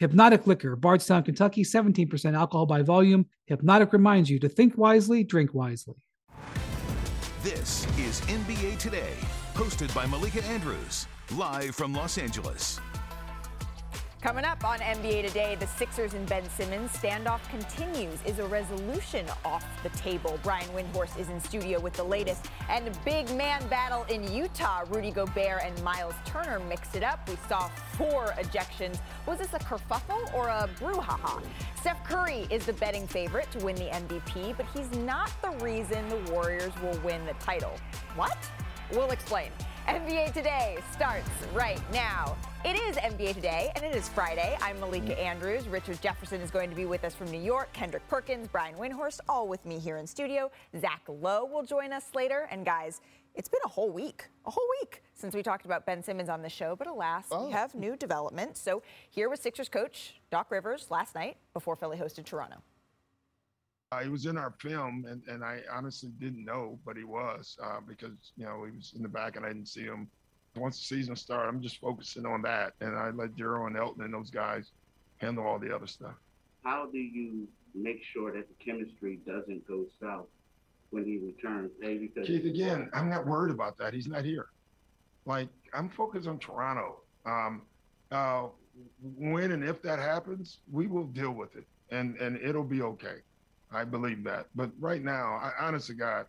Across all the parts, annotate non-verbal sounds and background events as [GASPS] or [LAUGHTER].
Hpnotiq Liquor, Bardstown, Kentucky, 17% alcohol by volume. Hpnotiq reminds you to think wisely, drink wisely. This is NBA Today, hosted by Malika Andrews, live from Los Angeles. Coming up on NBA Today, the Sixers and Ben Simmons standoff continues. Is a resolution off the table? Brian Windhorst is in studio with the latest. And big man battle in Utah. Rudy Gobert and Myles Turner mixed it up. We saw four ejections. Was this a kerfuffle or a brouhaha? Steph Curry is the betting favorite to win the MVP, but he's not the reason the Warriors will win the title. What? We'll explain. NBA Today starts right now. It is NBA Today, and it is Friday. I'm Malika mm. Andrews. Richard Jefferson is going to be with us from New York. Kendrick Perkins, Brian Windhorst, all with me here in studio. Zach Lowe will join us later. And guys, it's been a whole week, a whole week since we talked about Ben Simmons on the show, but alas, oh. we have new developments. So here was Sixers coach Doc Rivers last night before Philly hosted Toronto. Uh, he was in our film, and, and I honestly didn't know, but he was uh, because you know he was in the back and I didn't see him. Once the season started, I'm just focusing on that, and I let Jero and Elton and those guys handle all the other stuff. How do you make sure that the chemistry doesn't go south when he returns? A, because Keith, again, I'm not worried about that. He's not here. Like I'm focused on Toronto. Um, uh, when and if that happens, we will deal with it, and and it'll be okay. I believe that. But right now, I, honest God,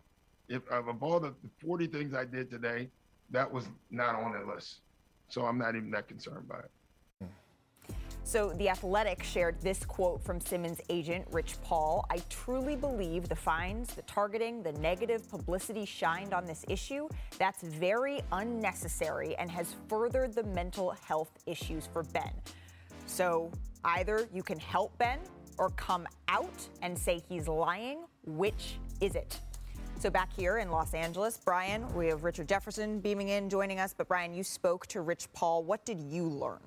if of all the 40 things I did today, that was not on the list. So I'm not even that concerned by it. So, The Athletic shared this quote from Simmons' agent, Rich Paul. I truly believe the fines, the targeting, the negative publicity shined on this issue. That's very unnecessary and has furthered the mental health issues for Ben. So, either you can help Ben or come out and say he's lying? Which is it? So back here in Los Angeles, Brian, we have Richard Jefferson beaming in, joining us. But Brian, you spoke to Rich Paul. What did you learn?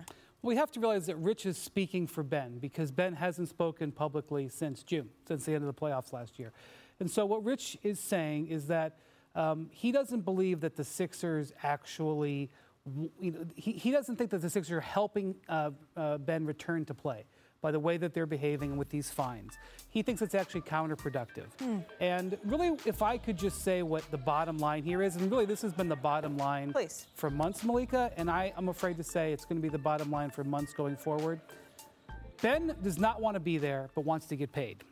We have to realize that Rich is speaking for Ben because Ben hasn't spoken publicly since June, since the end of the playoffs last year. And so what Rich is saying is that um, he doesn't believe that the Sixers actually, you know, he, he doesn't think that the Sixers are helping uh, uh, Ben return to play by the way that they're behaving with these fines. He thinks it's actually counterproductive. Mm. And really, if I could just say what the bottom line here is, and really this has been the bottom line Please. for months, Malika, and I, I'm afraid to say it's going to be the bottom line for months going forward. Ben does not want to be there, but wants to get paid.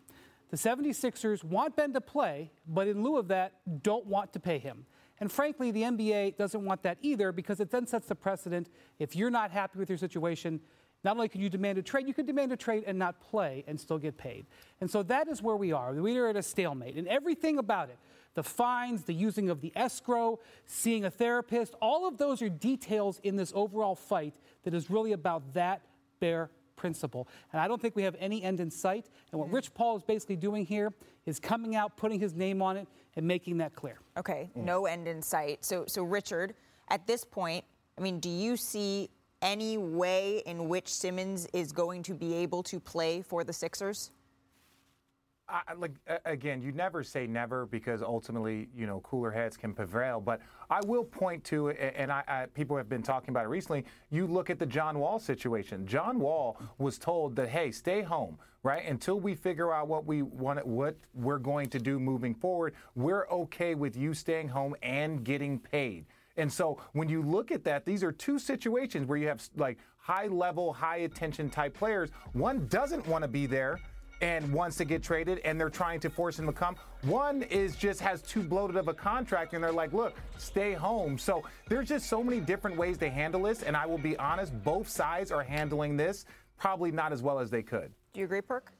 The 76ers want Ben to play, but in lieu of that, don't want to pay him. And frankly, the NBA doesn't want that either because it then sets the precedent. If you're not happy with your situation, not only can you demand a trade, you can demand a trade and not play and still get paid. And so that is where we are. We are at a stalemate. And everything about it the fines, the using of the escrow, seeing a therapist all of those are details in this overall fight that is really about that bare principle. And I don't think we have any end in sight. And what Rich Paul is basically doing here is coming out, putting his name on it, and making that clear. Okay, mm. no end in sight. So, so Richard, at this point, I mean, do you see any way in which Simmons is going to be able to play for the Sixers? I, like again, you never say never because ultimately, you know, cooler heads can prevail. But I will point to, and I, I, people have been talking about it recently. You look at the John Wall situation. John Wall was told that, hey, stay home, right, until we figure out what we want, what we're going to do moving forward. We're okay with you staying home and getting paid. And so when you look at that, these are two situations where you have like high level, high attention type players. One doesn't want to be there and wants to get traded and they're trying to force him to come. One is just has too bloated of a contract and they're like, look, stay home. So there's just so many different ways to handle this. And I will be honest, both sides are handling this probably not as well as they could. Do you agree, Perk?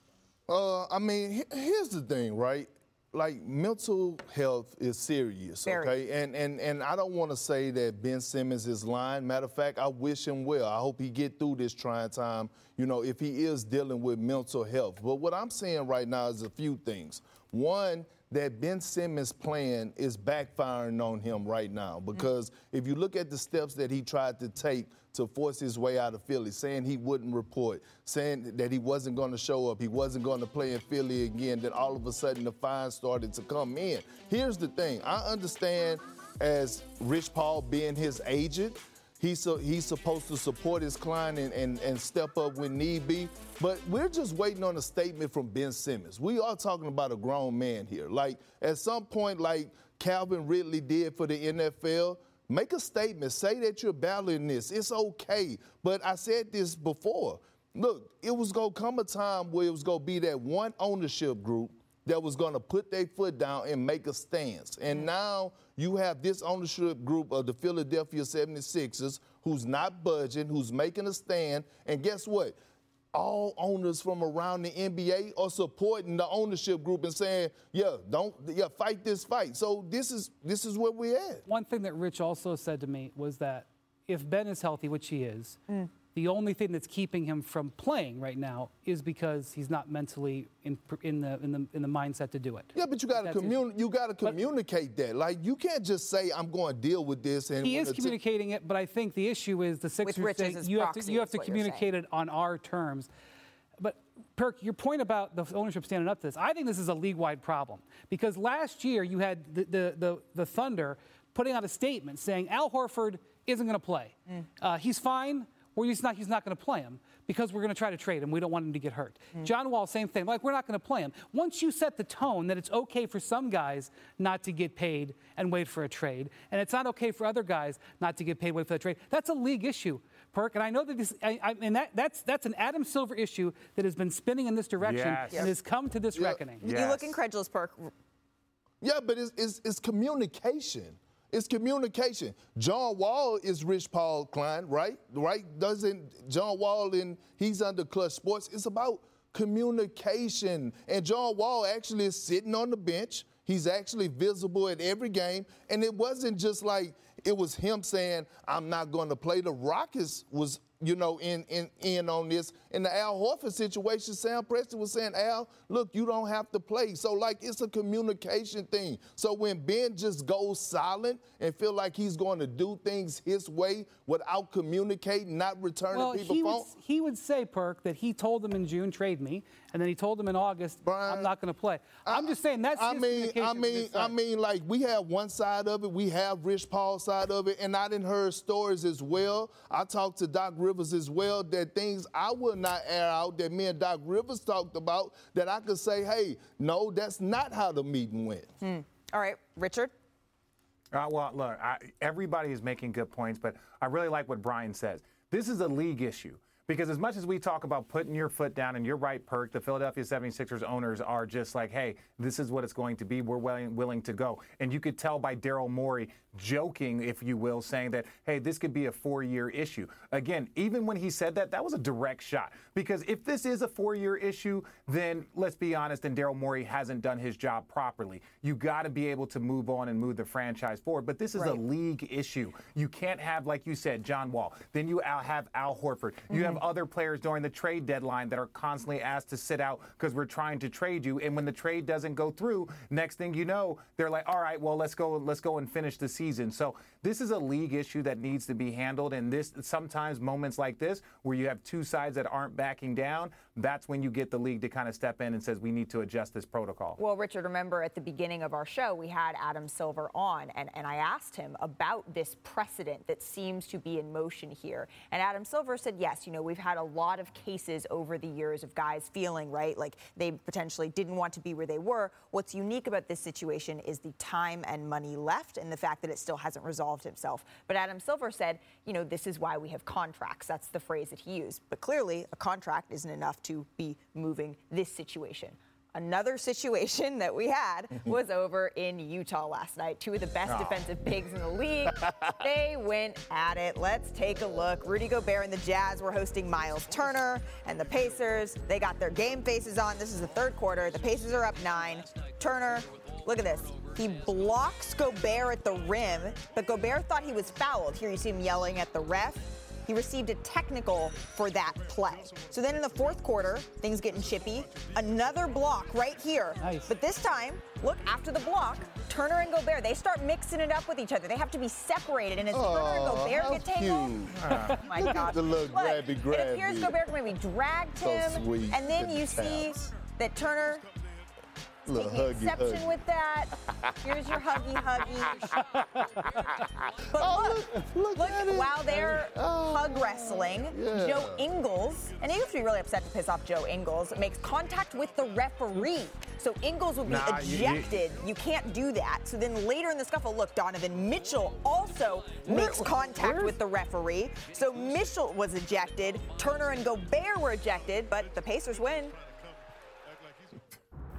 Uh, I mean, here's the thing, right? Like mental health is serious, Very. okay? And and and I don't want to say that Ben Simmons is lying. Matter of fact, I wish him well. I hope he get through this trying time. You know, if he is dealing with mental health. But what I'm saying right now is a few things. One, that Ben Simmons' plan is backfiring on him right now mm. because if you look at the steps that he tried to take to force his way out of Philly, saying he wouldn't report, saying that he wasn't going to show up, he wasn't going to play in Philly again, then all of a sudden the fines started to come in. Here's the thing I understand as Rich Paul being his agent, He's, he's supposed to support his client and, and, and step up when need be. But we're just waiting on a statement from Ben Simmons. We are talking about a grown man here. Like, at some point, like Calvin Ridley did for the NFL, make a statement. Say that you're battling this. It's okay. But I said this before. Look, it was going to come a time where it was going to be that one ownership group that was going to put their foot down and make a stance. And now you have this ownership group of the Philadelphia 76ers who's not budging, who's making a stand. And guess what? All owners from around the NBA are supporting the ownership group and saying, "Yeah, don't, yeah, fight this fight." So this is this is where we're at. One thing that Rich also said to me was that if Ben is healthy, which he is, mm. The only thing that's keeping him from playing right now is because he's not mentally in, in, the, in, the, in the mindset to do it. Yeah, but you got to That's his- communi- you got to communicate that. Like you can't just say, "I'm going to deal with this." And He when is the ti- communicating it, but I think the issue is the Sixers Rich saying you have to you have to communicate it on our terms. But Perk, your point about the ownership standing up to this, I think this is a league-wide problem because last year you had the the, the, the Thunder putting out a statement saying Al Horford isn't going to play. Mm. Uh, he's fine, or he's not. He's not going to play him because we're going to try to trade him. We don't want him to get hurt. Mm. John Wall, same thing. Like we're not going to play him. Once you set the tone that it's okay for some guys not to get paid and wait for a trade, and it's not okay for other guys not to get paid, wait for the trade. That's a league issue. Perk, and I know that this, I, I, and that, that's that's an Adam Silver issue that has been spinning in this direction Yes. and has come to this Yeah. reckoning. You look incredulous, Perk. Yeah, but it's, it's, it's communication. It's communication. John Wall is Rich Paul Klein, right? Right? Doesn't John Wall and he's under Clutch Sports. It's about communication. And John Wall actually is sitting on the bench. He's actually visible at every game. And it wasn't just like it was him saying, I'm not going to play. The Rockets was you know, in, in, in on this. In the Al Horford situation, Sam Presti was saying, Al, look, you don't have to play. So, like, it's a communication thing. So when Ben just goes silent and feel like he's going to do things his way without communicating, not returning Well, people he would, he would say, Perk, that he told them in June, trade me, and then he told them in August, I'm not going to play. I'm just saying that's I his mean, I mean, I mean, like we have one side of it, we have Rich Paul's side of it, and I didn't heard stories as well. I talked to Doc Rivers as well that things I will not air out that me and Doc Rivers talked about that I could say, hey, no, that's not how the meeting went. All right, Richard. Uh, well, look, I, everybody is making good points, but I really like what Brian says. This is a league issue. Because as much as we talk about putting your foot down, and you're right, Perk, the Philadelphia 76ers owners are just like, hey, this is what it's going to be. We're willing, willing to go. And you could tell by Daryl Morey joking, if you will, saying that, hey, this could be a four year issue. Again, even when he said that, that was a direct shot. Because if this is a four year issue, then let's be honest, then Daryl Morey hasn't done his job properly. You got to be able to move on and move the franchise forward. But this is a league issue. You can't have, like you said, John Wall. Then you have Al Horford. You have other players during the trade deadline that are constantly asked to sit out because we're trying to trade you. And when the trade doesn't go through, next thing you know, they're like, all right, well, let's go, let's go and finish the season. So this is a league issue that needs to be handled. And this sometimes moments like this, where you have two sides that aren't backing down, that's when you get the league to kind of step in and says we need to adjust this protocol. Well, Richard, remember at the beginning of our show, we had Adam Silver on, and, and I asked him about this precedent that seems to be in motion here. And Adam Silver said, yes, you know, we've had a lot of cases over the years of guys feeling, right, like they potentially didn't want to be where they were. What's unique about this situation is the time and money left and the fact that it still hasn't resolved itself. But Adam Silver said, you know, this is why we have contracts. That's the phrase that he used. But clearly, a contract isn't enough to be moving this situation. Another situation that we had [LAUGHS] was over in Utah last night. Two of the best Oh. defensive bigs in the league. [LAUGHS] they went at it. Let's take a look. Rudy Gobert and the Jazz were hosting Myles Turner and the Pacers. They got their game faces on. This is the third quarter. The Pacers are up nine. Turner, look at this. He blocks Gobert at the rim, but Gobert thought he was fouled. Here you see him yelling at the ref. He received a technical for that play. So then in the fourth quarter, things getting chippy. Another block right here. Nice. But this time, look, after the block, Turner and Gobert, they start mixing it up with each other. They have to be separated. And as Turner and Oh, Gobert get tangled, [LAUGHS] ah. oh my Look God. the little Look, grabby, It appears grabby. Gobert maybe dragged So him. sweet And then with you the see that Turner Little taking huggy, exception huggy. with that. Here's your huggy huggy. but Oh, look, look, look, at it. while they're Oh, hug wrestling, yeah. Joe Ingles, and he used to be really upset to piss off Joe Ingles, makes contact with the referee. So Ingles would be Nah, you- you- ejected. You, can't do that. So then later in the scuffle, look, Donovan Mitchell also makes contact where- with the referee. So Mitchell was ejected. Turner and Gobert were ejected, but the Pacers win.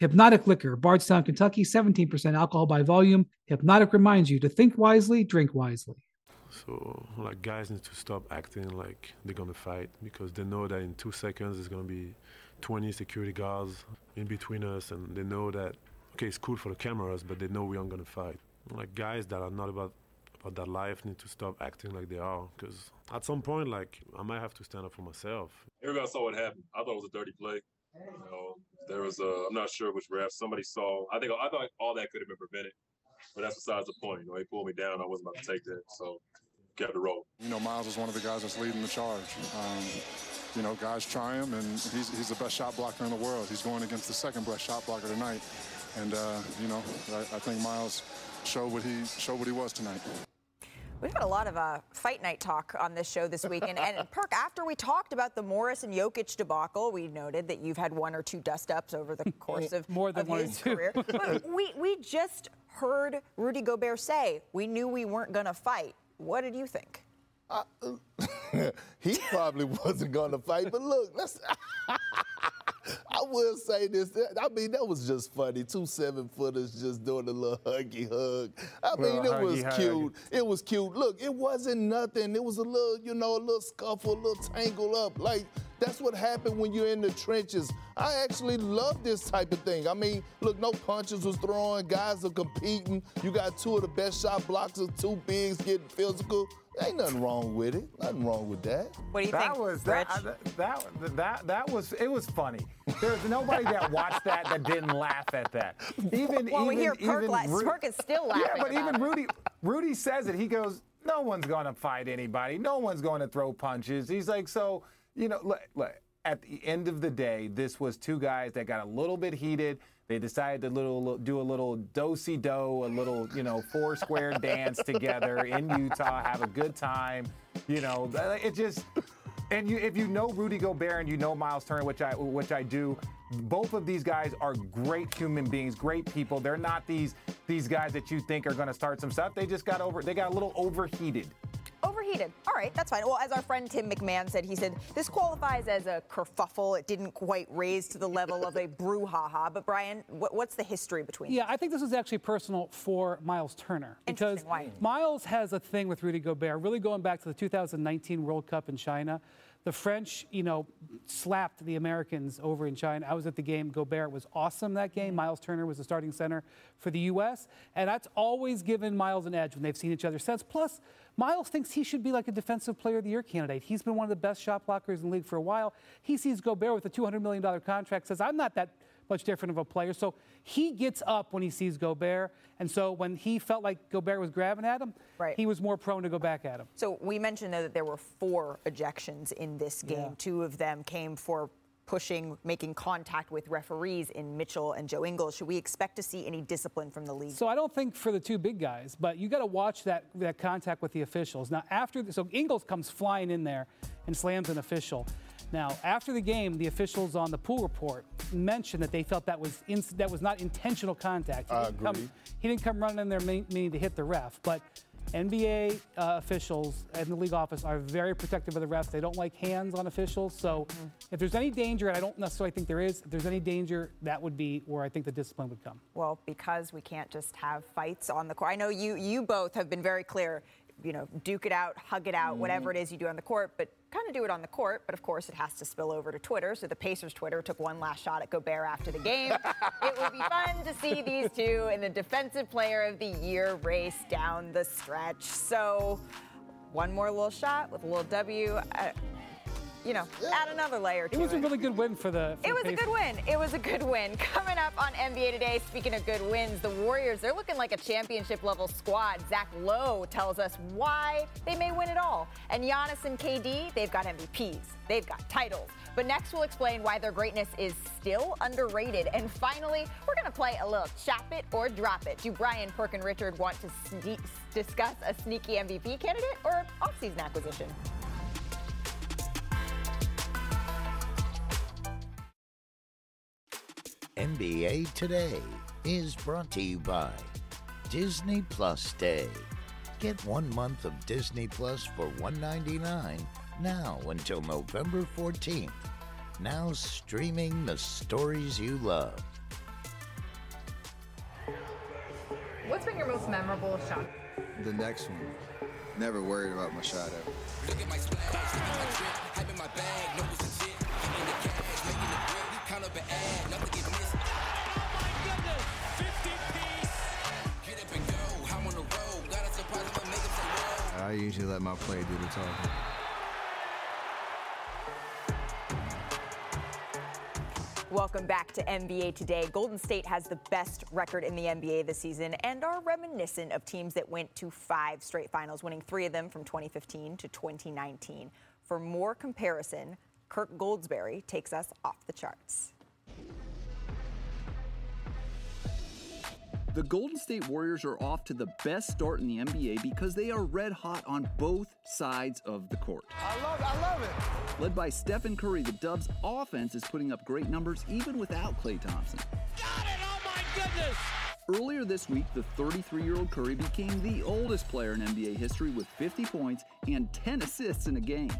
Hpnotiq Liquor, Bardstown, Kentucky, 17% alcohol by volume. Hpnotiq reminds you to think wisely, drink wisely. So like guys need to stop acting like they're gonna fight because they know that in two seconds there's gonna be 20 security guards in between us, and they know that okay, it's cool for the cameras, but they know we aren't gonna fight. Like guys that are not about about that life need to stop acting like they are because at some point like I might have to stand up for myself. everybody saw what happened. I thought it was a dirty play. You know, there was a, I'm not sure which ref. Somebody saw. I think I thought all that could have been prevented, but that's besides the point. You know, he pulled me down. I wasn't about to take that, so kept the rolling. You know, Myles is one of the guys that's leading the charge. Um, you know, guys try him, and he's, he's the best shot blocker in the world. He's going against the second best shot blocker tonight, and uh, you know, I, I think Myles showed what he showed what he was tonight. We've had a lot of uh, fight night talk on this show this week. And, and [LAUGHS] Perk, after we talked about the Morris and Jokic debacle, we noted that you've had one or two dust ups over the [LAUGHS] course of, More than of one or his two. career. [LAUGHS] But we, we just heard Rudy Gobert say, we knew we weren't going to fight. What did you think? he probably wasn't going to fight, but look, let's. I will say this. I mean, that was just funny. Two seven footers just doing a little huggy hug. I mean, it was hug. cute. It was cute. Look, it wasn't nothing. It was a little, you know, a little scuffle, a little tangle up. Like, that's what happened when you're in the trenches. I actually love this type of thing. I mean, look, no punches was thrown. Guys are competing. You got two of the best shot blockers, two bigs getting physical. Ain't nothing wrong with it. Nothing wrong with that. What do you That think, was Rich? that, that that that that was it was funny. There's nobody that watched that that didn't laugh at that. Even well, we even hear Perk, even la- Ru- Perk is still laughing. Yeah, but about even it. Rudy Rudy says it. He goes, "No one's going to fight anybody. No one's going to throw punches." He's like, "So, you know, look, look, at the end of the day, this was two guys that got a little bit heated. They decided to little do a little do-si do, a little, you know, four square [LAUGHS] dance together in Utah, have a good time. You know, it just and you, if you know Rudy Gobert and you know Myles Turner, which I which I do, both of these guys are great human beings, great people. They're not these these guys that you think are going to start some stuff. They just got over. They got a little overheated. Overheated. All right, that's fine. Well, as our friend Tim McMahon said, he said this qualifies as a kerfuffle. It didn't quite raise to the level of a [LAUGHS] brouhaha. But Brian, what, what's the history between? Yeah, I think this was actually personal for Myles Turner because? Myles has a thing with Rudy Gobert, really going back to the 2019 World Cup in China. The French, you know, slapped the Americans over in China. I was at the game. Gobert was awesome that game. Mm-hmm. Myles Turner was the starting center for the U.S., and that's always given Myles an edge when they've seen each other since. Plus, Myles thinks he should be like a Defensive Player of the Year candidate. He's been one of the best shot blockers in the league for a while. He sees Gobert with a $200 million contract, says, I'm not that much different of a player. So he gets up when he sees Gobert. And so when he felt like Gobert was grabbing at him, Right. he was more prone to go back at him. So we mentioned though that there were four ejections in this game. Yeah. Two of them came for pushing, making contact with referees in Mitchell and Joe Ingles. Should we expect to see any discipline from the league? So I don't think for the two big guys, but you got to watch that that contact with the officials. Now after the, so Ingles comes flying in there and slams an official. Now, after the game, the officials on the pool report mentioned that they felt that was in, that was not intentional contact. He I didn't come- agree. he didn't come running in there mean- meaning to hit the ref, but NBA uh, officials and the league office are very protective of the refs. They don't like hands on officials. So if there's any danger, and I don't necessarily think there is, if there's any danger, that would be where I think the discipline would come. Well, because we can't just have fights on the court. I know you you both have been very clear. You know, duke it out, hug it out, whatever it is you do on the court, but kind of do it on the court. But of course, it has to spill over to Twitter. So the Pacers Twitter took one last shot at Gobert after the game. it would be fun to see these two in the Defensive Player of the Year race down the stretch. So one more little shot with a little W. Uh, you know, add another layer to It was a really good win for the. For it the was a good win. It was a good win. [LAUGHS] Coming up on NBA Today, speaking of good wins, the Warriors, they're looking like a championship level squad. Zach Lowe tells us why they may win it all. And Giannis and KD, they've got MVPs, they've got titles. But next, we'll explain why their greatness is still underrated. And finally, we're going to play a little chop it or drop it. Do Brian, Perk, and Richard want to sne- discuss a sneaky MVP candidate or offseason acquisition? NBA Today is brought to you by Disney Plus Day. Get one month of Disney Plus for $1.99 now until November 14th. Now streaming the stories you love. What's been your most memorable shot? The next one. Never worried about my shot ever. I usually let my play do the talking. Welcome back to NBA Today. Golden State has the best record in the NBA this season and are reminiscent of teams that went to five straight finals, winning three of them from 2015 to 2019. For more comparison, Kirk Goldsberry takes us off the charts. The Golden State Warriors are off to the best start in the NBA because they are red hot on both sides of the court. I love it. I love it. Led by Stephen Curry, the Dubs' offense is putting up great numbers even without Klay Thompson. Got it! Oh my goodness. Earlier this week, the 33 year old Curry became the oldest player in NBA history with 50 points and 10 assists in a game.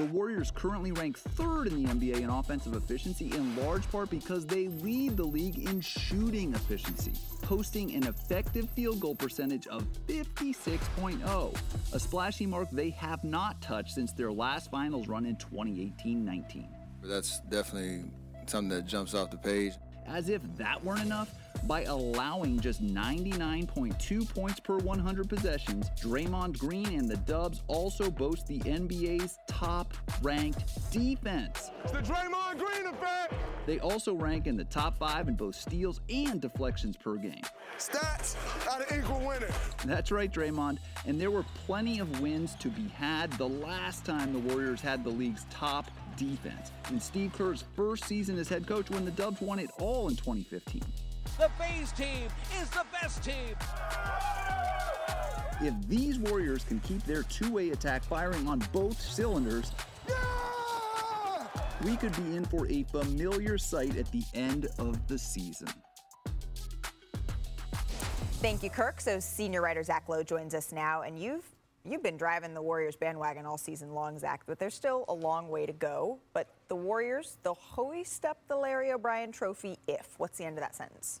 The Warriors currently rank third in the NBA in offensive efficiency, in large part because they lead the league in shooting efficiency, posting an effective field goal percentage of 56.0, a splashy mark they have not touched since their last finals run in 2018 19. That's definitely something that jumps off the page. As if that weren't enough, by allowing just 99.2 points per 100 possessions, Draymond Green and the Dubs also boast the NBA's top ranked defense. It's the Draymond Green effect. They also rank in the top five in both steals and deflections per game. Stats out of equal winner. That's right, Draymond. And there were plenty of wins to be had the last time the Warriors had the league's top defense. In Steve Kerr's first season as head coach when the Dubs won it all in 2015. The Bays team is the best team. If these Warriors can keep their two way attack firing on both cylinders, we could be in for a familiar sight at the end of the season. Thank you, Kirk. So senior writer Zach Lowe joins us now, and you've you've been driving the Warriors bandwagon all season long, Zach. But there's still a long way to go. But the Warriors, they'll hoist up the Larry O'Brien Trophy if. What's the end of that sentence?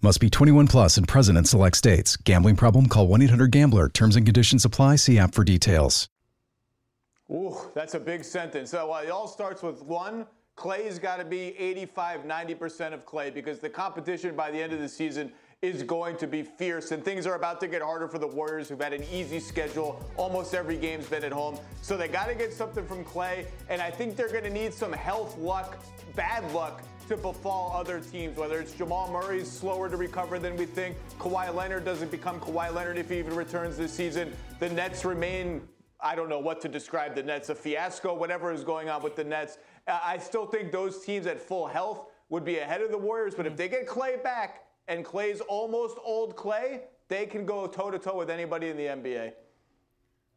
Must be 21 plus and present in select states. Gambling problem? Call 1 800 Gambler. Terms and conditions apply. See app for details. Ooh, that's a big sentence. So uh, it all starts with one Klay's got to be 85, 90% of Klay because the competition by the end of the season is going to be fierce and things are about to get harder for the Warriors who've had an easy schedule. Almost every game's been at home. So they got to get something from Klay and I think they're going to need some health luck, bad luck to befall other teams, whether it's Jamal Murray's slower to recover than we think, Kawhi Leonard doesn't become Kawhi Leonard if he even returns this season. The Nets remain I don't know what to describe the Nets, a fiasco, whatever is going on with the Nets. I still think those teams at full health would be ahead of the Warriors, but if they get Klay back and Klay's almost old Klay, they can go toe to toe with anybody in the NBA.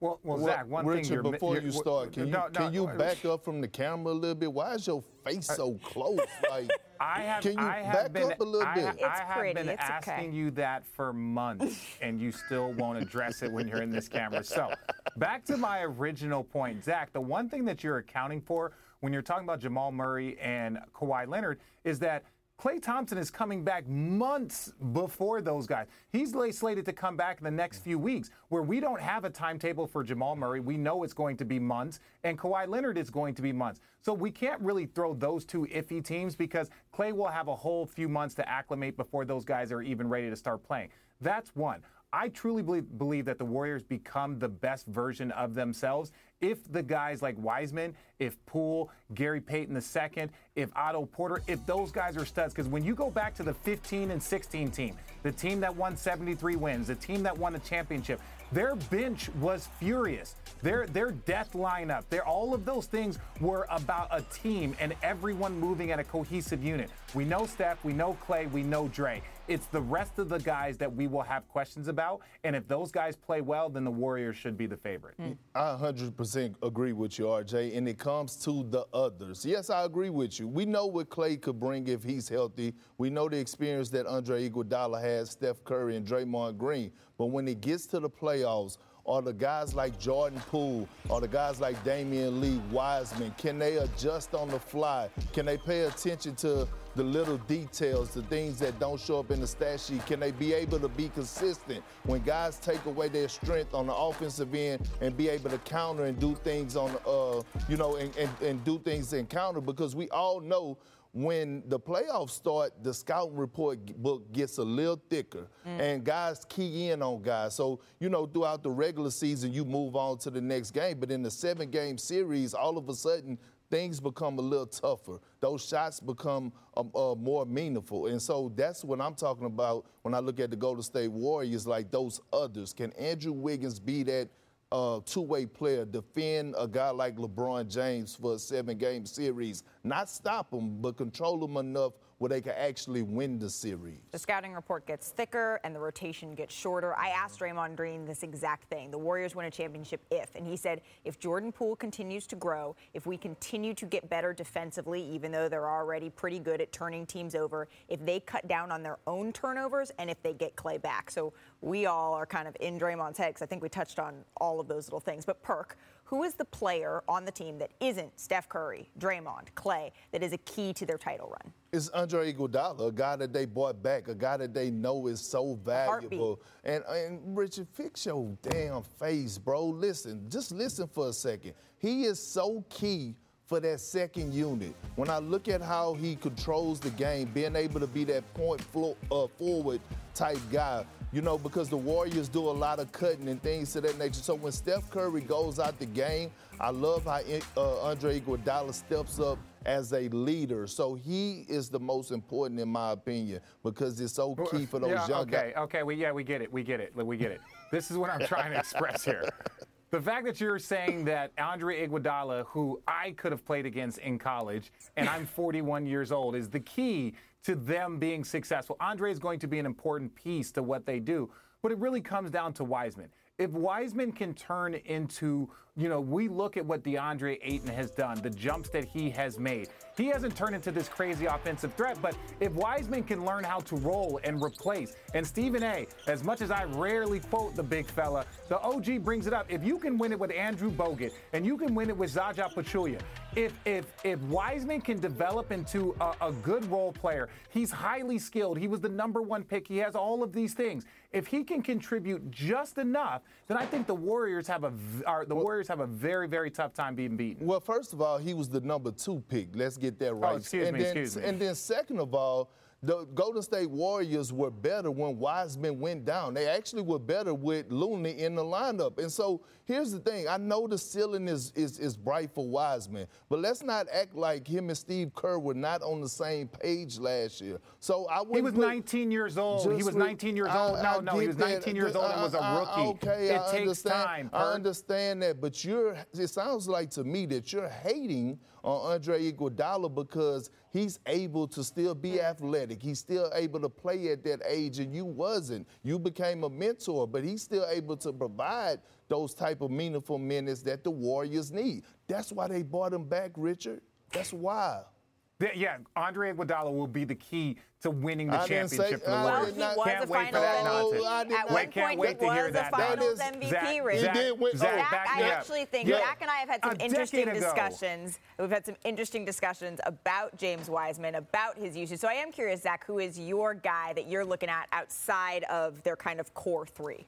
Well, well, Well, Zach, one Richard, thing you're, before you're- you start, can you no, no, can you uh, back up from the camera a little bit? Why is your face so close? [LAUGHS] Like, I have, can you I have back been, up a little I, bit? ha- I have been asking you that for months, [LAUGHS] and you still won't address it when you're in this camera. So, back to my original point, Zach. The one thing that you're accounting for when you're talking about Jamal Murray and Kawhi Leonard is that Klay Thompson is coming back months before those guys. He's slated to come back in the next few weeks, where we don't have a timetable for Jamal Murray. We know it's going to be months, and Kawhi Leonard is going to be months. So we can't really throw those two iffy teams because Klay will have a whole few months to acclimate before those guys are even ready to start playing. That's one. I truly believe, believe that the Warriors become the best version of themselves if the guys like Wiseman, if Poole, Gary Payton II, if Otto Porter, if those guys are studs. Because when you go back to the 15 and 16 team, the team that won 73 wins, the team that won the championship, their bench was furious. Their their death lineup, their all of those things were about a team and everyone moving at a cohesive unit. We know Steph, we know Klay, we know Dre. It's the rest of the guys that we will have questions about. And if those guys play well, then the Warriors should be the favorite. Mm. I 100% agree with you, RJ. And it comes to the others. Yes, I agree with you. We know what Klay could bring if he's healthy. We know the experience that Andre Iguodala has, Steph Curry, and Draymond Green. But when it gets to the playoffs, are the guys like Jordan Poole, or the guys like Damion Lee, Wiseman, can they adjust on the fly? Can they pay attention to the little details, the things that don't show up in the stat sheet? Can they be able to be consistent when guys take away their strength on the offensive end and be able to counter and do things on, uh, you know, and, and, and do things in counter? Because we all know when the playoffs start, the scouting report book gets a little thicker, and guys key in on guys. So you know, throughout the regular season, you move on to the next game, but in the seven-game series, all of a sudden. Things become a little tougher. Those shots become um, uh, more meaningful. And so that's what I'm talking about when I look at the Golden State Warriors, like those others. Can Andrew Wiggins be that uh, two-way player, defend a guy like LeBron James for a seven-game series, not stop him, but control him enough where they can actually win the series. The scouting report gets thicker and the rotation gets shorter. I asked Draymond Green this exact thing. The Warriors win a championship if. And he said, if Jordan Poole continues to grow, if we continue to get better defensively, even though they're already pretty good at turning teams over, if they cut down on their own turnovers, and if they get Klay back. So we all are kind of in Draymond's head because I think we touched on all of those little things. But Perk, who is the player on the team that isn't Steph Curry, Draymond, Klay, that is a key to their title run? It's Andre Iguodala, a guy that they bought back, a guy that they know is so valuable. And, and Richard, fix your damn face, bro. Listen, just listen for a second. He is so key for that second unit. When I look at how he controls the game, being able to be that point flo- uh, forward type guy, you know, because the Warriors do a lot of cutting and things to that nature. So when Steph Curry goes out the game, I love how uh, Andre Iguodala steps up as a leader. So he is the most important in my opinion because it's so key for those yeah, young okay, guys. okay, we, yeah, we get it, we get it, we get it. This is what I'm trying to express here. [LAUGHS] The fact that you're saying that Andre Iguodala, who I could have played against in college, and I'm [LAUGHS] 41 years old, is the key to them being successful. Andre is going to be an important piece to what they do, but it really comes down to Wiseman. If Wiseman can turn into, you know, we look at what DeAndre Ayton has done, the jumps that he has made. He hasn't turned into this crazy offensive threat, but if Wiseman can learn how to roll and replace, and Stephen A., as much as I rarely quote the big fella, the OG brings it up. If you can win it with Andrew Bogut and you can win it with Zaza Pachulia, if if if Wiseman can develop into a, a good role player He's highly skilled. He was the number one pick. He has all of these things. If he can contribute just enough, then I think the Warriors have a are, the Warriors have a very very tough time being beaten. Well, first of all, he was the number two pick. Let's get that oh, right. Oh, excuse and me, then, excuse me. And then second of all, the Golden State Warriors were better when Wiseman went down. They actually were better with Looney in the lineup. And so here's the thing. I know the ceiling is, is, is bright for Wiseman, but let's not act like him and Steve Kerr were not on the same page last year. So I He was put- 19 years old. He was 19 years I- old. No, I no, he was that. 19 years old and was a rookie. Okay, it I takes understand. time. I understand that, but you're. It sounds like to me that you're hating on Andre Iguodala because he's able to still be athletic. He's still able to play at that age, and you wasn't. You became a mentor, but he's still able to provide those type of meaningful minutes that the Warriors need. That's why they brought him back, Richard. That's why. Th- Yeah, Andre Iguodala will be the key to winning the I didn't say- championship for the Warriors. did not- was can't a wait for that MVP. nonsense. I At one Wait, can't point, wait to hear was that. a That finals is- MVP Zach, race. He did win- Zach, oh. Zach, I actually think Yeah. Zach and I have had some decade interesting ago. discussions. We've had some interesting discussions about James Wiseman, about his usage. So I am curious, Zach, who is your guy that you're looking at outside of their kind of core three?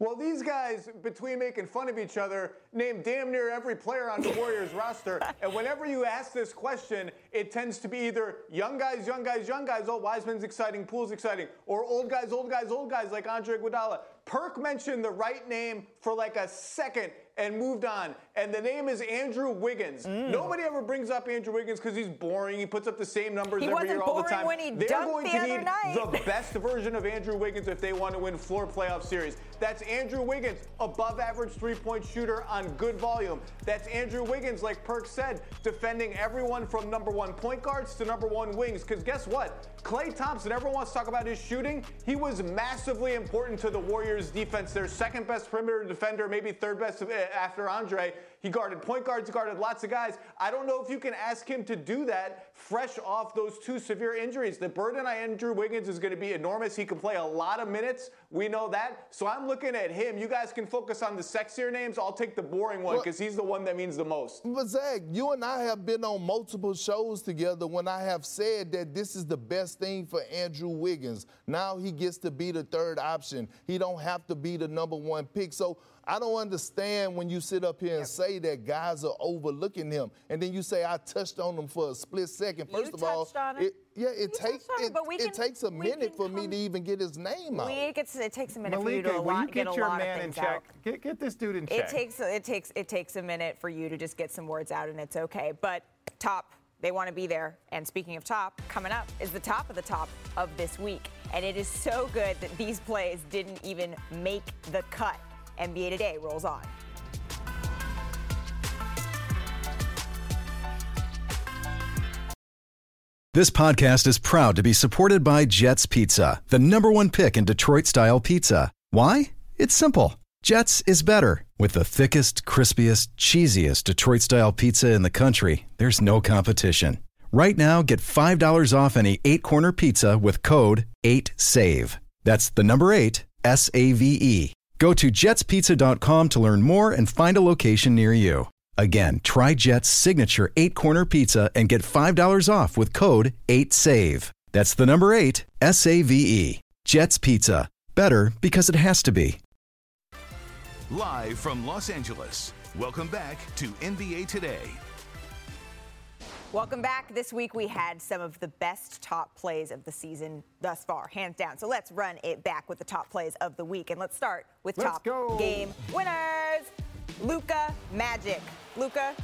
Well, these guys, between making fun of each other, name damn near every player on the Warriors [LAUGHS] roster. And whenever you ask this question, it tends to be either young guys, young guys, young guys. Oh, Wiseman's exciting, Poole's exciting, or old guys, old guys, old guys like Andre Iguodala. Perk mentioned the right name for like a second and moved on, and the name is Andrew Wiggins. Mm. Nobody ever brings up Andrew Wiggins because he's boring. He puts up the same numbers He every year all the boring time. when he They're going the to need night. the [LAUGHS] best version of Andrew Wiggins if they want to win floor playoff series. That's Andrew Wiggins, above average three point shooter on good volume. That's Andrew Wiggins, like Perk said, defending everyone from number one point guards to number one wings. Because guess what? Klay Thompson, everyone wants to talk about his shooting. He was massively important to the Warriors defense. Their second best perimeter defender, maybe third best uh, after Andre. He guarded point guards, guarded lots of guys. I don't know if you can ask him to do that fresh off those two severe injuries. The burden on Andrew Wiggins is going to be enormous. He can play a lot of minutes. We know that. So I'm looking at him. You guys can focus on the sexier names. I'll take the boring one because he's the one that means the most. But Zach, you and I have been on multiple shows together when I have said that this is the best thing for Andrew Wiggins. Now he gets to be the third option. He don't have to be the number one pick. So I don't understand when you sit up here and say that guys are overlooking him, and then you say I touched on him for a split second. You First of all, on it, yeah, it takes touched it, it can- takes a minute can for me to even get his name out. We, it, gets, it takes a minute for you Malika, to a will you lot, get get a your lot man of in check? out. Get, get this dude in It check. takes it takes it takes a minute for you to just get some words out, and it's okay. But top, they want to be there. And speaking of top, coming up is the top of the top of this week, and it is so good that these plays didn't even make the cut. NBA Today rolls on. This podcast is proud to be supported by Jets Pizza, the number one pick in Detroit style pizza. Why? It's simple. Jets is better. With the thickest, crispiest, cheesiest Detroit style pizza in the country, there's no competition. Right now, get $5 off any eight corner pizza with code 8SAVE. That's the number eight, S A V E. Go to jetspizza.com to learn more and find a location near you. Again, try Jet's signature eight corner pizza and get $5 off with code 8SAVE. That's the number eight, S A V E. Jet's Pizza. Better because it has to be. Live from Los Angeles, welcome back to NBA Today. Welcome back. This week we had some of the best top plays of the season thus far, hands down. So let's run it back with the top plays of the week, and let's start with Let's top go. game winners. Luka Magic. Luka,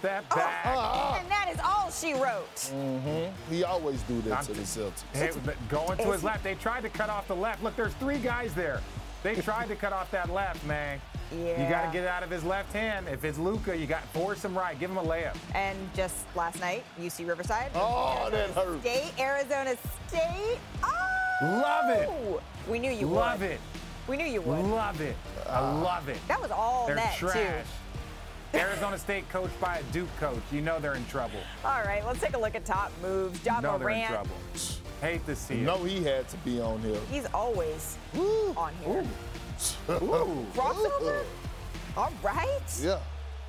Step Oh, and that is all she wrote. Mm-hmm. He always do that I'm- to the Celtics. Hey, going to his left. They tried to cut off the left. Look, there's three guys there. They tried to cut off that left, man. You got to get it out of his left hand. If it's Luka, you got force him right. Give him a layup. And just last night, UC Riverside. Oh, that Arizona hurt. State, Arizona State. Oh! Love it. We knew you Love would. Love it. We knew you would. Love it. I ah. love it. That was all They're net, trash. too. Arizona State coached by a Duke coach. You know they're in trouble. All right, let's take a look at top moves. John know they're in trouble. Hate to see You it. know he had to be on here. He's always on here. Ooh. Crossover? All right. Yeah.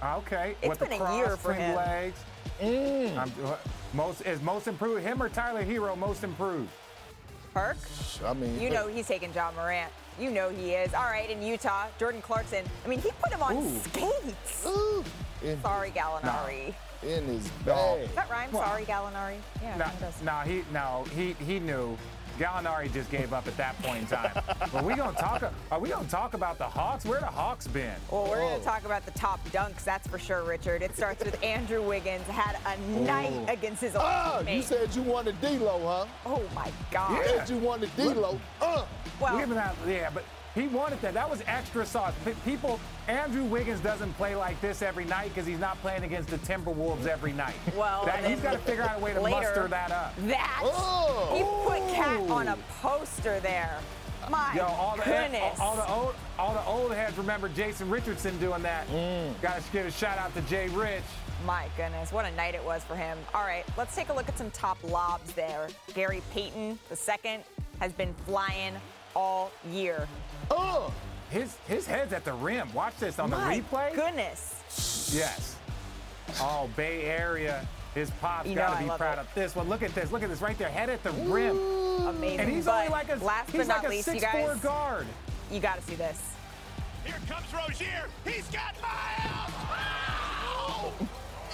Okay. It's With been the a year for him. legs. Mm. I'm, Most is most improved him or Tyler Herro most improved? Perk? I mean, You know he's taking Ja Morant. You know he is. All right, in Utah, Jordan Clarkson. I mean, he put him on Ooh. skates. in, Sorry, Gallinari. in his No. bag. Does that rhyme? Sorry, Gallinari. Yeah, No, it does. no, he no he he knew. Gallinari just gave up at that point in time. but we gonna talk. Are we gonna talk about the Hawks? Where the Hawks been? Well, we're going to talk about the top dunks, that's for sure, Richard. It starts with Andrew Wiggins. Had a night Oh. against his old Ah, you said you wanted D-Lo, huh? Oh, my God. You said you wanted D-Lo. Uh. Well- we haven't had, yeah, but he wanted that. That was extra sauce. People, Andrew Wiggins doesn't play like this every night because he's not playing against the Timberwolves every night. [LAUGHS] Well, That- he's got to figure out a way to later, muster that up. That Oh. he put KAT on a poster there. My Yo, all the goodness. all, all the old all the old heads remember Jason Richardson doing that. Mm. Got to give a shout out to Jay Rich. My goodness, what a night it was for him. All right, let's take a look at some top lobs there. Gary Payton, the second, has been flying all year. Oh, his his head's at the rim. Watch this on My the replay. Goodness. Yes. Oh, Bay Area. His pop's You got to be proud it. of this one. Look at this. Look at this right there. Head at the rim. Amazing. And he's but only like a last he's but not like a least, you 6'4 guys, guard. you got to see this. Here comes Rozier. He's got Miles. Ow!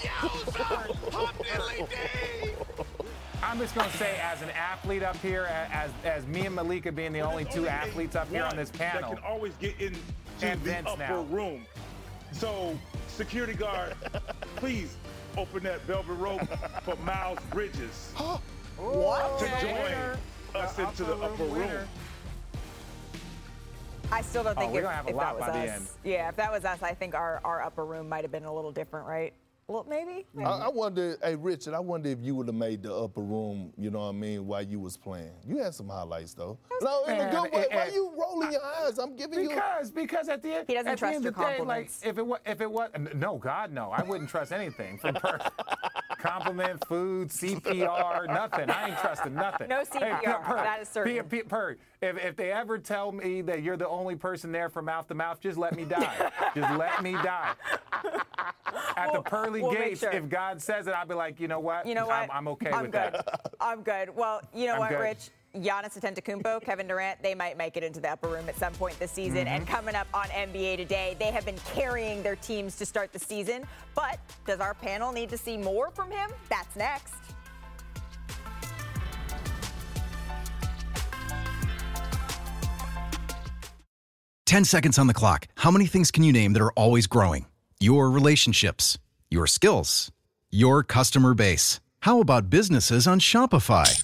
Yowza! Hop diddly dee! I'm just gonna say, as an athlete up here, as as me and Malika being the only two athletes up here on this panel, That can always get into And the Vince upper now. room. So, security guard, please open that velvet rope for Miles Bridges [GASPS] What? to join us into the upper room. I still don't Oh, think we're if, gonna have a if lot that was by us. the end. Yeah, if that was us, I think our, our upper room might have been a little different, right? Well, maybe. maybe. I, I wonder, hey Richard, I wonder if you would have made the upper room, you know what I mean, while you was playing. You had some highlights though. No, in a good way. Why eh, you rolling your eyes? I'm giving you. because because at the end He doesn't at trust the end your of the day, like if it was if it was no God no I wouldn't trust anything from per- [LAUGHS] [LAUGHS] compliment food CPR nothing I ain't trusting nothing. No CPR, that is certain. P- P- Perk, if if they ever tell me that you're the only person there from mouth to mouth, just let me die. just let me die. At the pearly we'll gates, sure. if God says it, I'll be like, you know what? You know what? I'm, I'm okay I'm with good. that. I'm good. Well, you know I'm what, good. Rich? Giannis Antetokounmpo, Kevin Durant, they might make it into the upper room at some point this season. And Mm-hmm. coming up on NBA Today, they have been carrying their teams to start the season. But does our panel need to see more from him? That's next. Ten seconds on the clock. How many things can you name that are always growing? Your relationships, your skills, your customer base. How about businesses on Shopify?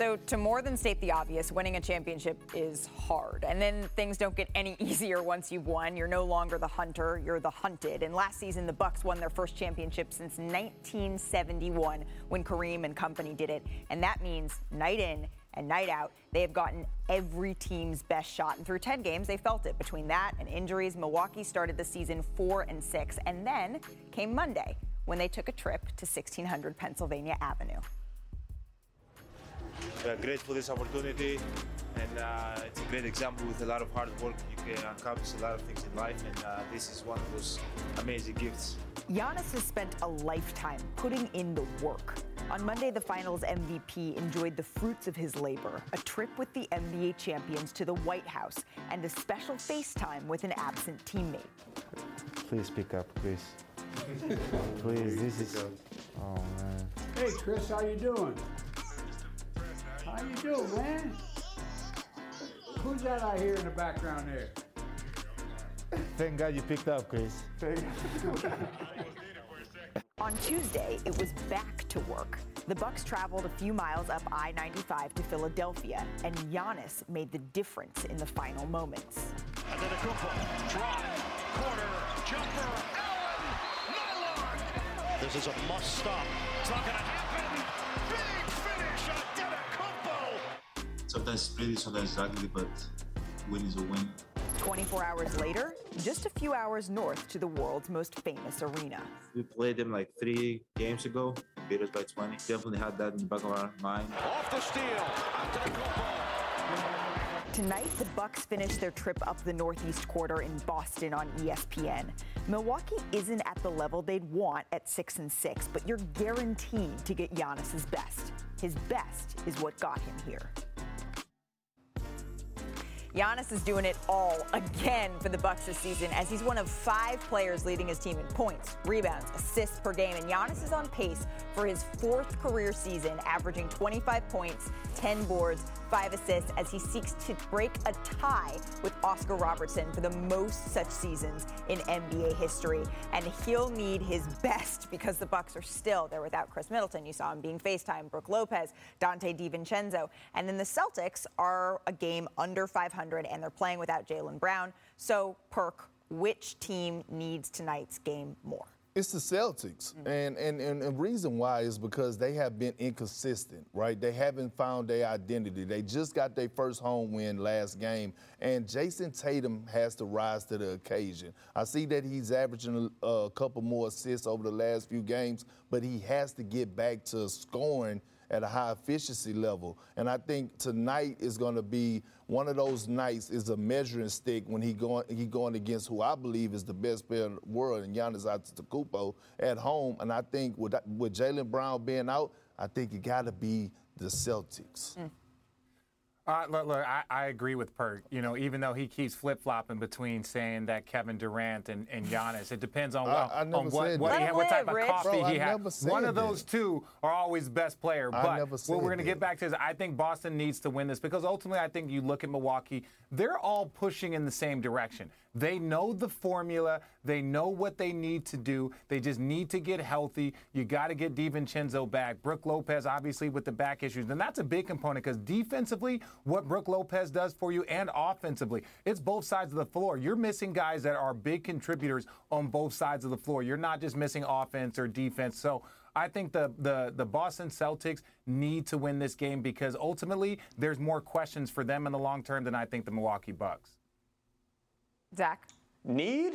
So, to more than state the obvious, winning a championship is hard. And then things don't get any [LAUGHS] easier once you've won. You're no longer the hunter, you're the hunted. And last season, the Bucks won their first championship since 1971 when Kareem and company did it. And that means night in and night out, they have gotten every team's best shot. And through 10 games, they felt it. Between that and injuries, Milwaukee started the season 4 and 6. And then came Monday when they took a trip to 1600 Pennsylvania Avenue. We are grateful for this opportunity, and uh, it's a great example with a lot of hard work. You can accomplish a lot of things in life, and uh, this is one of those amazing gifts. Giannis has spent a lifetime putting in the work. On Monday, the finals MVP enjoyed the fruits of his labor a trip with the NBA champions to the White House and a special FaceTime with an absent teammate. Please pick up, Khris. [LAUGHS] Please, this is. Oh man. Hey, Khris, how you doing? How you doing, man? Who's that I hear in the background there? Thank God you picked up, Khris. [LAUGHS] On Tuesday, it was back to work. The Bucks traveled a few miles up I-95 to Philadelphia, and Giannis made the difference in the final moments. Antetokounmpo, drive, corner, jumper, Allen, This is a must stop. It's not going to happen. Sometimes pretty, sometimes it's ugly, but win is a win. 24 hours later, just a few hours north to the world's most famous arena. We played them like three games ago, beat us by 20. Definitely had that in the back of our mind. Off the steal. Tonight, the Bucks finish their trip up the Northeast Corridor in Boston on ESPN. Milwaukee isn't at the level they'd want at 6 and 6, but you're guaranteed to get Giannis's best. His best is what got him here. Giannis is doing it all again for the Bucks this season as he's one of five players leading his team in points, rebounds, assists per game, and Giannis is on pace for his fourth career season, averaging 25 points, 10 boards, 5 assists as he seeks to break a tie with Oscar Robertson for the most such seasons in NBA history. And he'll need his best because the Bucks are still there without Khris Middleton. You saw him being FaceTime, Brook Lopez, Dante DiVincenzo. And then the Celtics are a game under 500 and they're playing without Jaylen Brown. So, Perk, which team needs tonight's game more? It's the Celtics. Mm. And, and, and the reason why is because they have been inconsistent, right? They haven't found their identity. They just got their first home win last game, and Jayson Tatum has to rise to the occasion. I see that he's averaging a, a couple more assists over the last few games, but he has to get back to scoring at a high efficiency level. And I think tonight is going to be one of those nights is a measuring stick when he going he going against who I believe is the best player in the world, and Giannis Antetokounmpo at home. And I think with with Jaylen Brown being out, I think it got to be the Celtics. Mm. Uh, look, look I, I agree with Perk. You know, even though he keeps flip flopping between saying that Kevin Durant and, and Giannis, it depends on, I- what, I on what, said what, he, what type live, of coffee Bro, he has. One of that. those two are always best player. But what we're going to get back to is I think Boston needs to win this because ultimately I think you look at Milwaukee, they're all pushing in the same direction. They know the formula. They know what they need to do. They just need to get healthy. You got to get DiVincenzo back. Brook Lopez, obviously, with the back issues. And that's a big component because defensively, what Brook Lopez does for you and offensively, it's both sides of the floor. You're missing guys that are big contributors on both sides of the floor. You're not just missing offense or defense. So I think the, the, the Boston Celtics need to win this game because ultimately there's more questions for them in the long term than I think the Milwaukee Bucks. Zach? Need?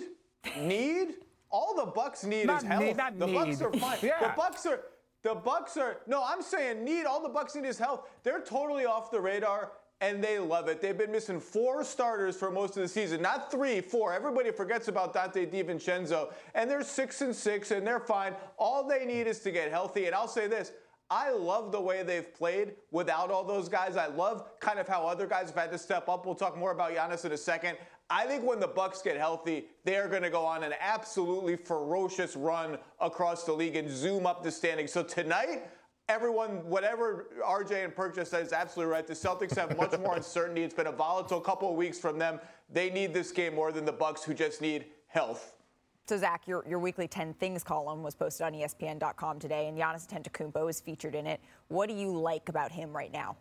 Need? All the Bucks need Not is health. need, not the Bucks are fine. [LAUGHS] Yeah. The Bucks are the Bucks are no, I'm saying need. All the Bucks need is health. They're totally off the radar. And they love it. They've been missing four starters for most of the season, not three, four. Everybody forgets about Dante DiVincenzo, and they're six and six, and they're fine. All they need is to get healthy. And I'll say this: I love the way they've played without all those guys. I love kind of how other guys have had to step up. We'll talk more about Giannis in a second. I think when the Bucks get healthy, they are going to go on an absolutely ferocious run across the league and zoom up the standings. So tonight, everyone, whatever RJ and Perk just said is absolutely right. The Celtics have much more [LAUGHS] uncertainty. It's been a volatile couple of weeks from them. They need this game more than the Bucks, who just need health. So, Zach, your, your weekly 10 Things column was posted on ESPN.com today, and Giannis Antetokounmpo is featured in it. What do you like about him right now?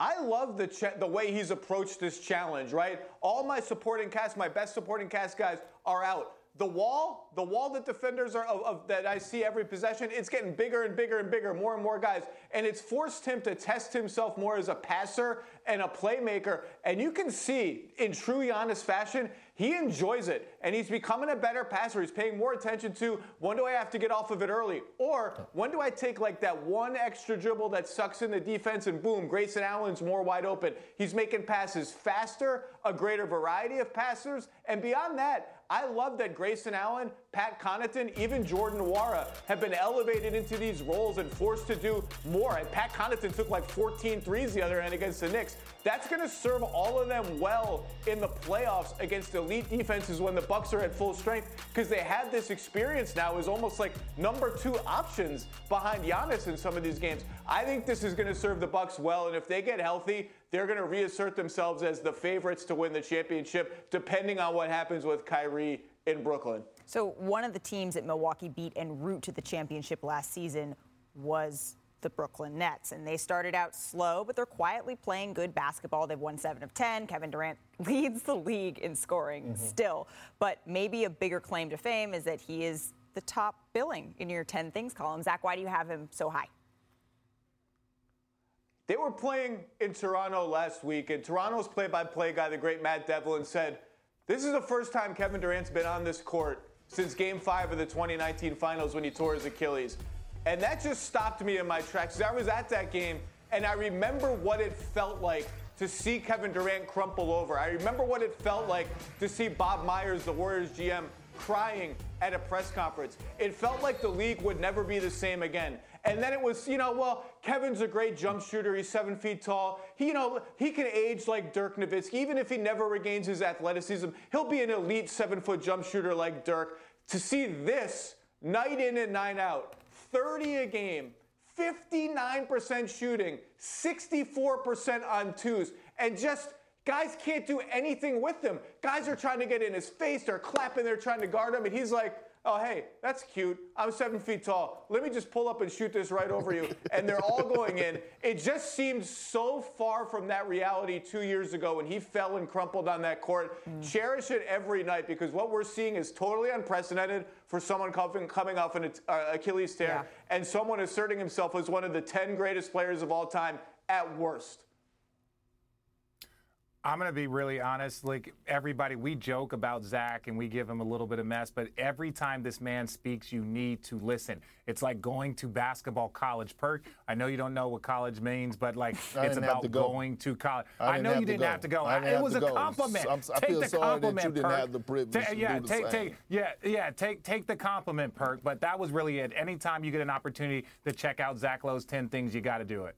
I love the the way he's approached this challenge, right? All my supporting cast, my best supporting cast guys are out. The wall, the wall that defenders are of, of- that I see every possession, it's getting bigger and bigger and bigger, more and more guys, and it's forced him to test himself more as a passer and a playmaker. And you can see in true Giannis fashion, he enjoys it, and he's becoming a better passer. He's paying more attention to when do I have to get off of it early, or when do I take like that one extra dribble that sucks in the defense, and boom, Grayson Allen's more wide open. He's making passes faster, a greater variety of passers, and beyond that, I love that Grayson Allen, Pat Connaughton, even Jordan Nwora have been elevated into these roles and forced to do more. And Pat Connaughton took like 14 threes the other end against the Knicks. That's going to serve all of them well in the playoffs against elite defenses when the Bucks are at full strength because they have this experience now as almost like number two options behind Giannis in some of these games. I think this is going to serve the Bucks well, and if they get healthy, they're going to reassert themselves as the favorites to win the championship, depending on what happens with Kyrie in Brooklyn. So, one of the teams that Milwaukee beat en route to the championship last season was the Brooklyn Nets. And they started out slow, but they're quietly playing good basketball. They've won 7 of 10. Kevin Durant [LAUGHS] leads the league in scoring mm-hmm. still. But maybe a bigger claim to fame is that he is the top billing in your 10 things column. Zach, why do you have him so high? They were playing in Toronto last week, and Toronto's play by play guy, the great Matt Devlin, said, This is the first time Kevin Durant's been on this court since game five of the 2019 finals when he tore his Achilles. And that just stopped me in my tracks. I was at that game, and I remember what it felt like to see Kevin Durant crumple over. I remember what it felt like to see Bob Myers, the Warriors GM, crying at a press conference. It felt like the league would never be the same again. And then it was, you know, well, Kevin's a great jump shooter. He's seven feet tall. He, you know, he can age like Dirk Nowitzki. Even if he never regains his athleticism, he'll be an elite seven foot jump shooter like Dirk. To see this night in and night out, 30 a game, 59% shooting, 64% on twos, and just guys can't do anything with him. Guys are trying to get in his face, they're clapping, they're trying to guard him, and he's like, oh, hey, that's cute. I'm seven feet tall. Let me just pull up and shoot this right over you. [LAUGHS] And they're all going in. It just seemed so far from that reality two years ago when he fell and crumpled on that court. Mm. Cherish it every night because what we're seeing is totally unprecedented for someone coming off an uh, Achilles tear yeah. and someone asserting himself as one of the 10 greatest players of all time at worst. I'm going to be really honest. Like everybody, we joke about Zach and we give him a little bit of mess, but every time this man speaks, you need to listen. It's like going to basketball college. Perk, I know you don't know what college means, but like [LAUGHS] it's about to go. going to college. I, I know you didn't have to go. I, it was a go. compliment. I'm, I take feel the sorry compliment, that you didn't Perk. have the privilege Ta- to yeah, do the take, same. take, yeah, yeah, take, take the compliment, Perk. But that was really it. Anytime you get an opportunity to check out Zach Lowe's 10 things, you got to do it.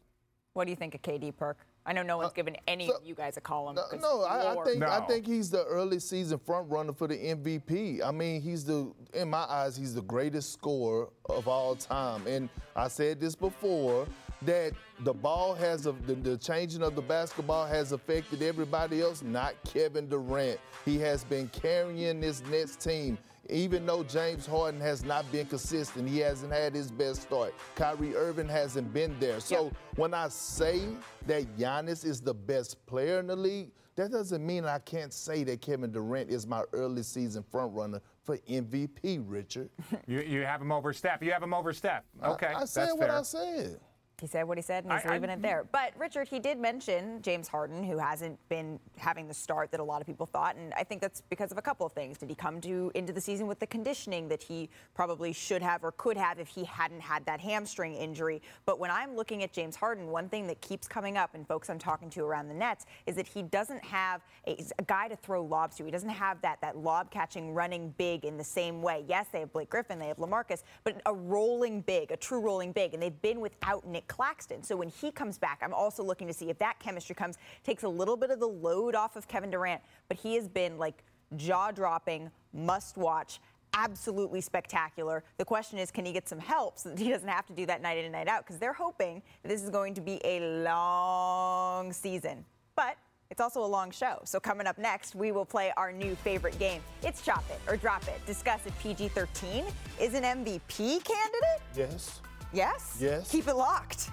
What do you think of KD Perk? I know no one's uh, given any so- of you guys a column. No, 'cause no, I, I Lord. think I think he's the early season front runner for the MVP. I mean, he's the in my eyes, he's the greatest scorer of all time. And I said this before that the ball has a, the, the changing of the basketball has affected everybody else, not Kevin Durant. He has been carrying this Nets team. Even though James Harden has not been consistent, he hasn't had his best start. Kyrie Irving hasn't been there. So when I say that Giannis is the best player in the league, that doesn't mean I can't say that Kevin Durant is my early season front runner for MVP, Richard. [LAUGHS] You, you have him over Steph. You have him over Steph. Okay, I said that's what fair. I said. He said what he said, and he's I- I- leaving it there. But Richard, he did mention James Harden, who hasn't been having the start that a lot of people thought, and I think that's because of a couple of things. Did he come to into the season with the conditioning that he probably should have or could have if he hadn't had that hamstring injury? But when I'm looking at James Harden, one thing that keeps coming up, and folks I'm talking to around the Nets, is that he doesn't have a, a guy to throw lobs to. He doesn't have that that lob catching, running big in the same way. Yes, they have Blake Griffin, they have LaMarcus, but a rolling big, a true rolling big, and they've been without Nic Claxton. So when he comes back, I'm also looking to see if that chemistry comes, takes a little bit of the load off of Kevin Durant. But he has been like jaw dropping, must watch. Absolutely spectacular. The question is, can he get some help so that he doesn't have to do that night in and night out? Because they're hoping that this is going to be a long season. But it's also a long show. So coming up next, we will play our new favorite game. It's Chop It or Drop It. Discuss if PG-13 is an MVP candidate. Yes. Yes. Yes. Keep it locked.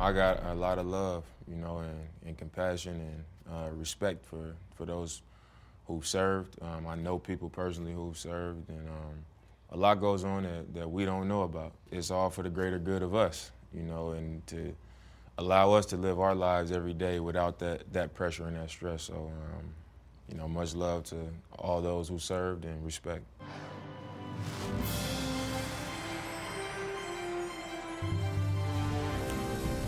I got a lot of love, you know, and, and compassion and uh, respect for, for those who've served. Um, I know people personally who've served, and um, a lot goes on that, that we don't know about. It's all for the greater good of us, you know, and to allow us to live our lives every day without that, that pressure and that stress. So, um, you know, much love to all those who served and respect.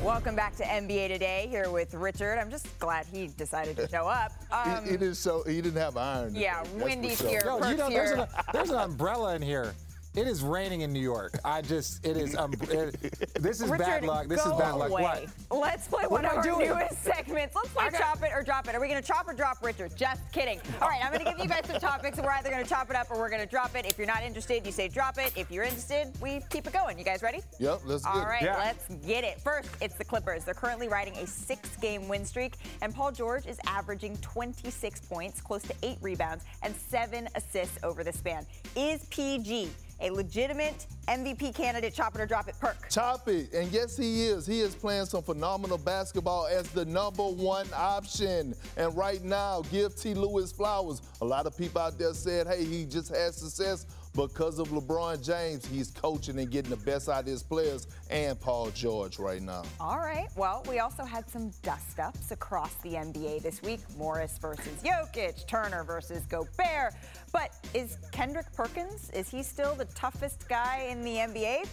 Welcome back to NBA Today here with Richard. I'm just glad he decided to show up. [LAUGHS] Um, he, he didn't. He didn't have iron. yeah, windy that's Wendy's for sure. here. No, you Perk's know, there's here. an, there's an umbrella in here. It is raining in New York. I just, it is. Um, it, this is Richard, bad luck. This go is bad luck. away. What? Let's play What one of I our doing? newest segments. Let's play Chop It or Drop It. Are we going to chop or drop Richard? Just kidding. All right, I'm going to give you guys some topics, and we're either going to chop it up or we're going to drop it. If you're not interested, you say drop it. If you're interested, we keep it going. You guys ready? Yep, let's get All it. right, Yeah. let's get it. First, it's the Clippers. They're currently riding a six-game win streak, and Paul George is averaging 26 points, close to eight rebounds, and seven assists over the span. Is PG a legitimate MVP candidate? Chop it or drop it, perk. Chop it. And yes, he is. He is playing some phenomenal basketball as the number one option. And right now, give Ty Lue flowers. A lot of people out there said, hey, he just had success because of LeBron James. He's coaching and getting the best out of his players and Paul George right now. All right. Well, we also had some dust ups across the NBA this week Morris versus Jokic, Turner versus Gobert. But is Kendrick Perkins, is he still the toughest guy in the NBA?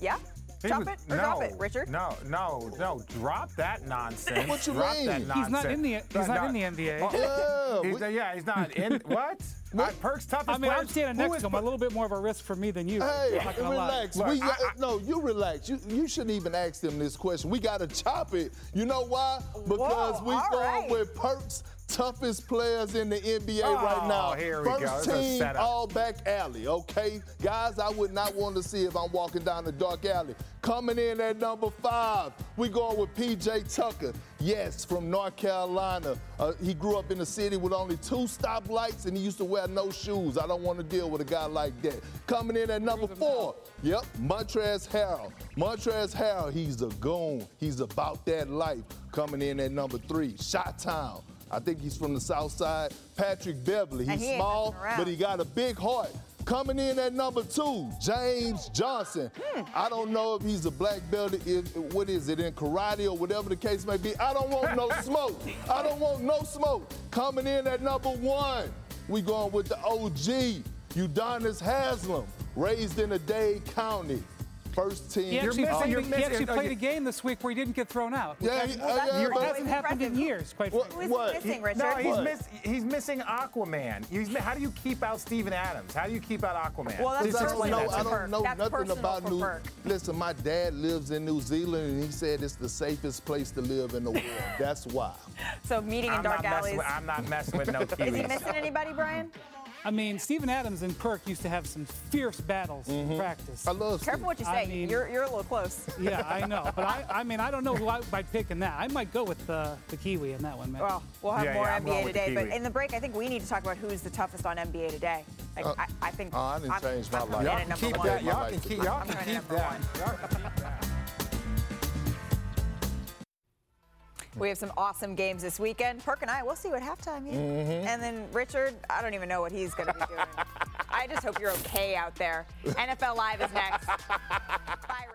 Yeah? He Drop was- it or no, drop it, Richard? No, no, no. Drop that nonsense. What you drop mean? That He's not in the- he's not in the NBA. Oh, Yeah, he's, we- yeah, he's not in. What? Uh, Perk's toughest I mean, I'm standing next to him. A little bit more of a risk for me than you. Hey, I'm not gonna lie. relax. Look, we, I- I- no, you relax. You you shouldn't even ask them this question. We got to chop it. You know why? Because Whoa, we all going right. with Perks. Toughest players in the NBA Oh, right now. here we First go. This is a team, all back alley. Okay, guys, I would not want to see if I'm walking down the dark alley. Coming in at number five, we going with PJ Tucker. Yes, from North Carolina. Uh, he grew up in a city with only two stoplights, and he used to wear no shoes. I don't want to deal with a guy like that. Coming in at number four, yep, Montrezl Harrell. Montrezl Harrell, he's a goon. He's about that life. Coming in at number three, Shot Town. I think he's from the South Side. Patrick Beverley. He's he small, but he got a big heart. Coming in at number two, James Johnson. Hmm. I don't know if he's a black belt, if, what is it, in karate or whatever the case may be. I don't want no [LAUGHS] smoke. I don't want no smoke. Coming in at number one, we going with the OG, Udonis Haslam, raised in a Dade County. First team. He actually, missing- played, you're he actually played a game this week where he didn't get thrown out. Yeah, Which he- hasn't- uh, yeah, which but- hasn't happened in years, quite What- Who is he missing, Richard? No, he's, What? miss, he's missing Aquaman. He's, how do you keep out Steven Adams? How do you keep out Aquaman? Well, that's Please Because I don't know, I don't know That's nothing about New. Burke. Listen, my dad lives in New Zealand, and he said it's the safest place to live in the world. [LAUGHS] That's why. So meeting in I'm dark alleys. with, I'm not messing with no [LAUGHS] Is he missing anybody, Brian? I mean, Steven Adams and Perk used to have some fierce battles in practice. I love. Careful Steve. what you say. I say. mean- you're, you're a little close. [LAUGHS] Yeah, I know. But I, I mean, I don't know who I might pick in that. I might go with the, the Kiwi in that one, man. Well, we'll have Yeah, more yeah, I'm NBA today, but in the break, I think we need to talk about who's the toughest on NBA today. Like, Uh, I, I think. oh, I didn't I'm- change my I'm life. Y'all can keep one. that. Y'all can keep, y'all can going keep that. Y'all can keep that. We have some awesome games this weekend. Perk and I, we'll see you at halftime. Yeah. Mm-hmm. And then Richard, I don't even know what he's going to be doing. [LAUGHS] I just hope you're okay out there. NFL Live is next. Bye.